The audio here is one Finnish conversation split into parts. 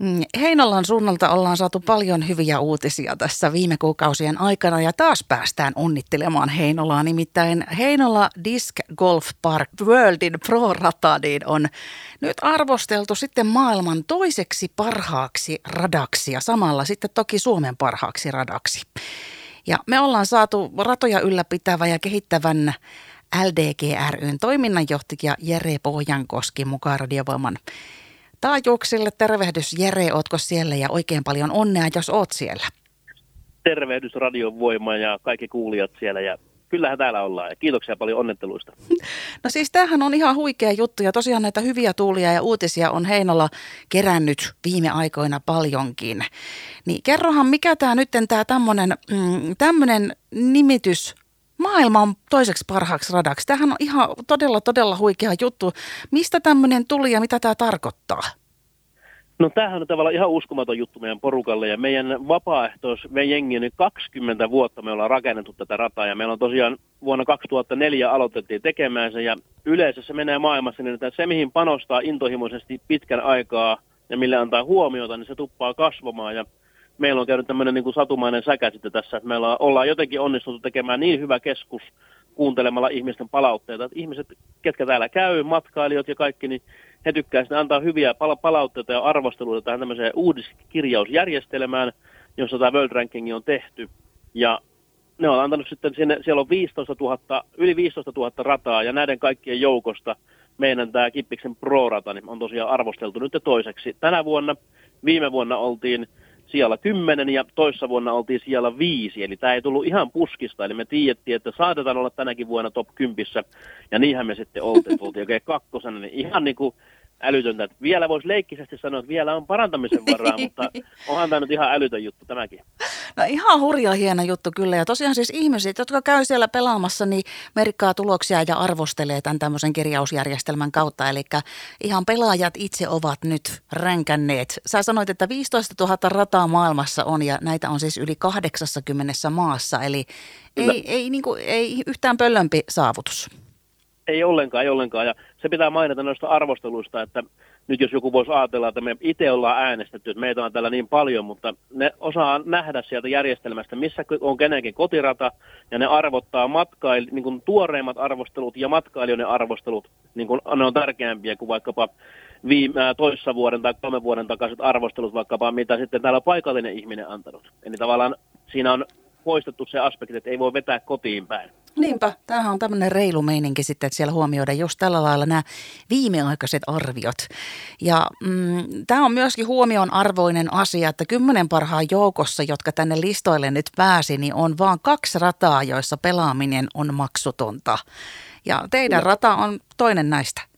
Mm, Heinolan suunnalta ollaan saatu paljon hyviä uutisia tässä viime kuukausien aikana ja taas päästään onnittelemaan Heinolaa. Nimittäin Heinola Disc Golf Park Worldin Pro-rata niin on nyt arvosteltu sitten maailman toiseksi parhaaksi radaksi ja samalla sitten toki Suomen parhaaksi radaksi. Ja me ollaan saatu ratoja ylläpitävä ja kehittävän LDG ryn toiminnanjohtaja Jere Pohjankoski mukaan radiovoiman taajuuksille. Tervehdys Jere, ootko siellä ja oikein paljon onnea, jos oot siellä. Tervehdys radion voima ja kaikki kuulijat siellä ja kyllähän täällä ollaan ja kiitoksia paljon onnetteluista. No siis tämähän on ihan huikea juttu ja tosiaan näitä hyviä tuulia ja uutisia on Heinolla kerännyt viime aikoina paljonkin. Niin kerrohan, mikä tämä nyt tämä tämmöinen mm, nimitys maailman toiseksi parhaaksi radaksi. Tämähän on ihan todella, todella huikea juttu. Mistä tämmöinen tuli ja mitä tämä tarkoittaa? No tämähän on tavallaan ihan uskomaton juttu meidän porukalle ja meidän vapaaehtois, meidän jengi niin 20 vuotta me ollaan rakennettu tätä rataa ja meillä on tosiaan vuonna 2004 aloitettiin tekemään se ja se menee maailmassa niin että se mihin panostaa intohimoisesti pitkän aikaa ja mille antaa huomiota, niin se tuppaa kasvamaan ja meillä on käynyt tämmöinen niin kuin satumainen säkä sitten tässä, että meillä ollaan jotenkin onnistuttu tekemään niin hyvä keskus kuuntelemalla ihmisten palautteita, että ihmiset, ketkä täällä käy, matkailijat ja kaikki, niin he tykkää sitten antaa hyviä pala- palautteita ja arvosteluita tähän tämmöiseen uudiskirjausjärjestelmään, jossa tämä World Ranking on tehty. Ja ne on antanut sitten sinne, siellä on 15 000, yli 15 000 rataa ja näiden kaikkien joukosta meidän tämä Kippiksen Pro-rata niin on tosiaan arvosteltu nyt toiseksi. Tänä vuonna, viime vuonna oltiin siellä 10 ja toissa vuonna oltiin siellä 5, eli tämä ei tullut ihan puskista, eli me tiedettiin, että saatetaan olla tänäkin vuonna top 10, ja niinhän me sitten oltiin, tultiin oikein kakkosena, niin ihan niin kuin älytöntä. Että vielä voisi leikkisesti sanoa, että vielä on parantamisen varaa, mutta onhan tämä nyt ihan älytön juttu tämäkin. No ihan hurja hieno juttu kyllä. Ja tosiaan siis ihmiset, jotka käy siellä pelaamassa, niin merkkaa tuloksia ja arvostelee tämän tämmöisen kirjausjärjestelmän kautta. Eli ihan pelaajat itse ovat nyt ränkänneet. Sä sanoit, että 15 000 rataa maailmassa on ja näitä on siis yli 80 maassa. Eli ei, no. ei, niin kuin, ei yhtään pöllömpi saavutus. Ei ollenkaan, ei ollenkaan. Ja se pitää mainita noista arvosteluista, että nyt jos joku voisi ajatella, että me itse ollaan äänestetty, että meitä on täällä niin paljon, mutta ne osaa nähdä sieltä järjestelmästä, missä on kenenkin kotirata, ja ne arvottaa matkail, niin kuin tuoreimmat arvostelut ja matkailijoiden arvostelut, niin kuin ne on tärkeämpiä kuin vaikkapa viime, toissa vuoden tai kolmen vuoden takaiset arvostelut, vaikkapa mitä sitten täällä paikallinen ihminen antanut. Eli tavallaan siinä on poistettu se aspekti, että ei voi vetää kotiin päin. Niinpä, tämähän on tämmöinen reilu meininki sitten, että siellä huomioidaan just tällä lailla nämä viimeaikaiset arviot. Ja mm, tämä on myöskin huomion arvoinen asia, että kymmenen parhaan joukossa, jotka tänne listoille nyt pääsi, niin on vaan kaksi rataa, joissa pelaaminen on maksutonta. Ja teidän no. rata on toinen näistä.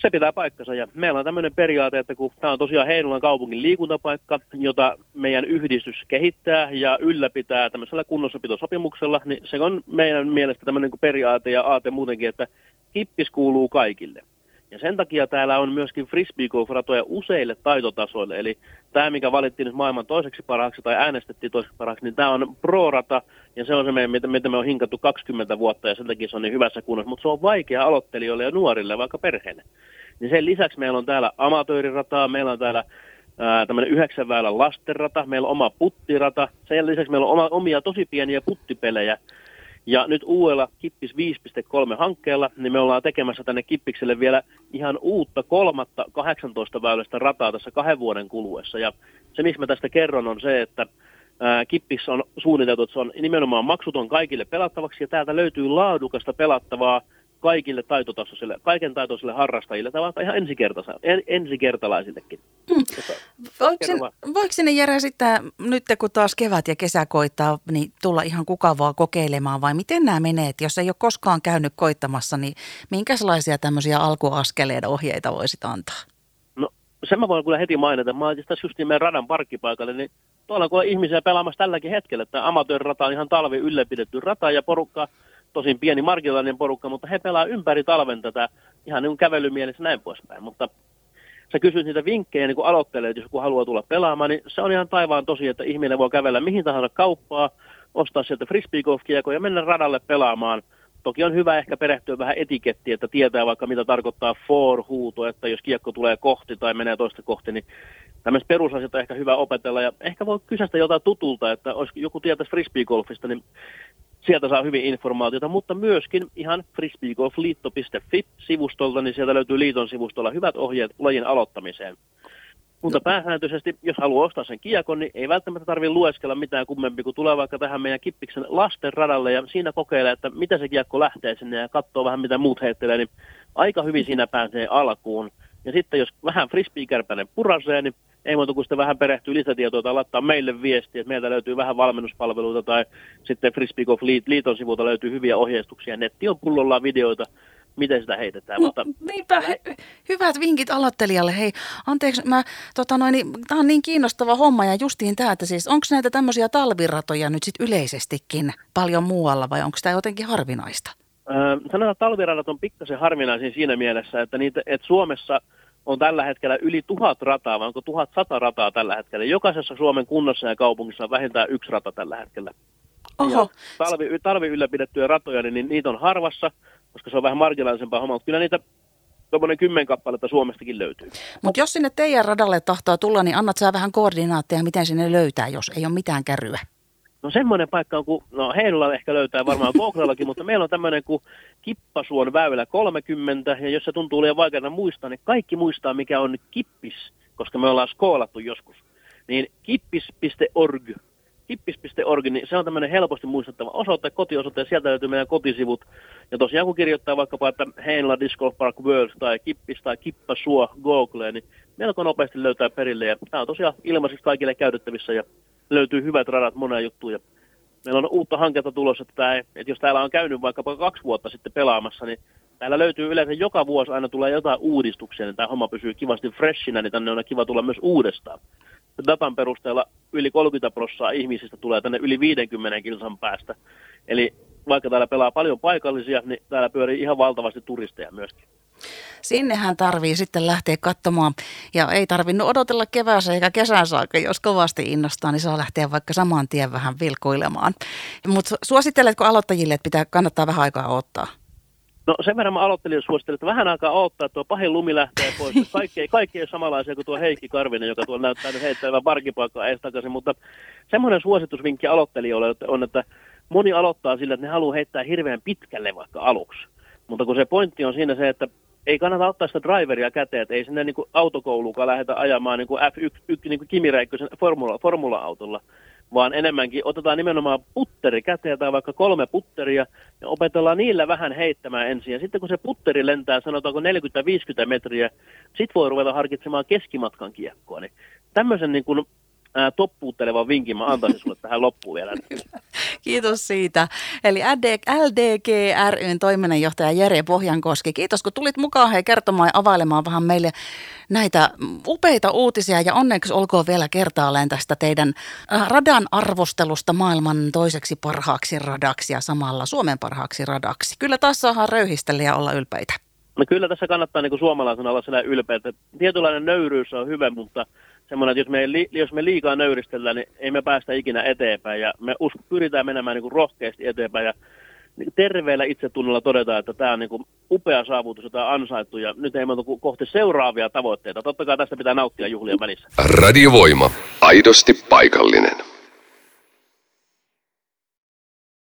Se pitää paikkansa ja meillä on tämmöinen periaate, että kun tämä on tosiaan Heinolan kaupungin liikuntapaikka, jota meidän yhdistys kehittää ja ylläpitää tämmöisellä kunnossapitosopimuksella, niin se on meidän mielestä tämmöinen periaate ja aate muutenkin, että kippis kuuluu kaikille. Ja sen takia täällä on myöskin frisbee golf useille taitotasoille. Eli tämä, mikä valittiin nyt maailman toiseksi parhaaksi tai äänestettiin toiseksi parhaaksi, niin tämä on pro-rata ja se on se, mitä, mitä me on hinkattu 20 vuotta ja sen takia se on niin hyvässä kunnossa. Mutta se on vaikea aloittelijoille ja nuorille, vaikka perheelle. Niin sen lisäksi meillä on täällä amatöörirataa, meillä on täällä tämmöinen yhdeksän väylän lastenrata, meillä on oma puttirata, sen lisäksi meillä on oma, omia tosi pieniä puttipelejä, ja nyt uudella Kippis 5.3 hankkeella, niin me ollaan tekemässä tänne Kippikselle vielä ihan uutta kolmatta 18 väylästä rataa tässä kahden vuoden kuluessa. Ja se, miksi mä tästä kerron, on se, että Kippis on suunniteltu, että se on nimenomaan maksuton kaikille pelattavaksi, ja täältä löytyy laadukasta pelattavaa kaikille taitotasoisille, kaiken taitoisille harrastajille tai vaikka ihan en, ensikertalaisillekin. Hmm. Voiko, sen, voiko sinne Jere sitten nyt kun taas kevät ja kesä koittaa, niin tulla ihan kuka vaan kokeilemaan vai miten nämä menee? Että jos ei ole koskaan käynyt koittamassa, niin minkälaisia tämmöisiä alkuaskeleen ohjeita voisit antaa? No sen mä voin kyllä heti mainita. Mä olen tässä just niin meidän radan parkkipaikalle, niin tuolla on ihmisiä pelaamassa tälläkin hetkellä. Tämä amatöörirata on ihan talvi ylläpidetty rata ja porukka tosin pieni marginaalinen porukka, mutta he pelaa ympäri talven tätä ihan niin kävelymielessä näin poispäin. Mutta sä kysyt niitä vinkkejä niin että jos joku haluaa tulla pelaamaan, niin se on ihan taivaan tosi, että ihminen voi kävellä mihin tahansa kauppaa, ostaa sieltä frisbee ja mennä radalle pelaamaan Toki on hyvä ehkä perehtyä vähän etikettiin, että tietää vaikka mitä tarkoittaa for-huuto, että jos kiekko tulee kohti tai menee toista kohti, niin tämmöiset perusasiat on ehkä hyvä opetella. Ja ehkä voi kysästä jotain tutulta, että jos joku tietäisi frisbeegolfista, niin sieltä saa hyvin informaatiota, mutta myöskin ihan frisbeegolfliitto.fi-sivustolta, niin sieltä löytyy liiton sivustolla hyvät ohjeet lajin aloittamiseen. Mutta pääsääntöisesti, jos haluaa ostaa sen kiekon, niin ei välttämättä tarvitse lueskella mitään kummempi, kun tulee vaikka tähän meidän Kippiksen lasten radalle ja siinä kokeilee, että mitä se kiekko lähtee sinne ja katsoo vähän mitä muut heittelee, niin aika hyvin siinä pääsee alkuun. Ja sitten jos vähän frisbeekärpäinen purasee, niin ei muuta kuin sitten vähän perehtyy lisätietoa tai laittaa meille viestiä, että meiltä löytyy vähän valmennuspalveluita tai sitten Frisbee Golf liiton sivulta löytyy hyviä ohjeistuksia. Netti on pullollaan videoita, miten sitä heitetään. No, mutta... Niinpä, hy- hyvät vinkit aloittelijalle. Hei, anteeksi, mä, tota noin, niin, tämä on niin kiinnostava homma ja justiin tämä, että siis onko näitä tämmöisiä talviratoja nyt sitten yleisestikin paljon muualla vai onko tämä jotenkin harvinaista? Sanotaan, että talviradat on pikkasen harvinaisin siinä mielessä, että, niitä, että Suomessa – on tällä hetkellä yli tuhat rataa, vai onko tuhat sata rataa tällä hetkellä. Jokaisessa Suomen kunnassa ja kaupungissa on vähintään yksi rata tällä hetkellä. Oho. talvi, talvi ylläpidettyjä ratoja, niin niitä on harvassa, koska se on vähän marginaalisempaa hommaa. Kyllä niitä tuommoinen kappaletta Suomestakin löytyy. Mutta jos sinne teidän radalle tahtoo tulla, niin annat sä vähän koordinaatteja, miten sinne löytää, jos ei ole mitään kärryä. No semmoinen paikka on, kun, no Heinolla ehkä löytää varmaan Googlellakin, mutta meillä on tämmöinen kuin Kippasuon väylä 30, ja jos se tuntuu liian vaikeana muistaa, niin kaikki muistaa, mikä on kippis, koska me ollaan skoolattu joskus. Niin kippis.org, kippis.org, niin se on tämmöinen helposti muistettava osoite, kotiosoite, ja sieltä löytyy meidän kotisivut. Ja tosiaan kun kirjoittaa vaikkapa, että Heinola Disc Golf Park World tai Kippis tai Kippasuo Googleen, niin melko nopeasti löytää perille. Ja tämä on tosiaan ilmaiseksi kaikille käytettävissä ja löytyy hyvät radat monen juttuja. Meillä on uutta hanketta tulossa, että, tämä, että jos täällä on käynyt vaikkapa kaksi vuotta sitten pelaamassa, niin täällä löytyy yleensä joka vuosi aina tulee jotain uudistuksia, niin tämä homma pysyy kivasti freshinä, niin tänne on kiva tulla myös uudestaan. Datan perusteella yli 30 prosenttia ihmisistä tulee tänne yli 50 kilsan päästä. Eli vaikka täällä pelaa paljon paikallisia, niin täällä pyörii ihan valtavasti turisteja myöskin. Sinnehän tarvii sitten lähteä katsomaan ja ei tarvinnut odotella kevääsä eikä kesän saakka. Jos kovasti innostaa, niin saa lähteä vaikka saman tien vähän vilkuilemaan. Mutta suositteletko aloittajille, että pitää, kannattaa vähän aikaa odottaa? No sen verran mä aloittelin ja suosittelin, että vähän aikaa odottaa, että tuo pahin lumi lähtee pois. Kaikki, kaikki ei samanlaisia kuin tuo Heikki Karvinen, joka tuolla näyttää nyt heittävän parkipaikkaa ees takaisin. Mutta semmoinen suositusvinkki aloittelijoille on, että moni aloittaa sillä, että ne haluaa heittää hirveän pitkälle vaikka aluksi. Mutta kun se pointti on siinä se, että ei kannata ottaa sitä driveria käteen, että ei sinne niin autokoulukaan lähdetä ajamaan niin kuin F1, niin Kimi Räikkösen formula, formula-autolla, vaan enemmänkin otetaan nimenomaan putteri käteen tai vaikka kolme putteria ja opetellaan niillä vähän heittämään ensin. Ja sitten kun se putteri lentää, sanotaanko 40-50 metriä, sit voi ruveta harkitsemaan keskimatkan kiekkoa. Niin tämmöisen niin kuin ää, toppuuttelevan vinkin mä antaisin sulle tähän loppuun vielä. Kiitos siitä. Eli LDG ryn toiminnanjohtaja Jere Pohjankoski. Kiitos kun tulit mukaan hei kertomaan ja availemaan vähän meille näitä upeita uutisia ja onneksi olkoon vielä kertaalleen tästä teidän radan arvostelusta maailman toiseksi parhaaksi radaksi ja samalla Suomen parhaaksi radaksi. Kyllä taas saadaan röyhistellä ja olla ylpeitä. No kyllä tässä kannattaa niin kuin suomalaisena olla siellä ylpeitä. Tietynlainen nöyryys on hyvä, mutta semmoinen, että jos me, jos me liikaa nöyristellään, niin ei me päästä ikinä eteenpäin. Ja me us, pyritään menemään niin kuin rohkeasti eteenpäin ja niin terveellä itsetunnolla todetaan, että tämä on niin kuin upea saavutus, jota on ansaittu ja nyt ei muuta kohti seuraavia tavoitteita. Totta kai tästä pitää nauttia juhlien välissä. Radiovoima. Aidosti paikallinen.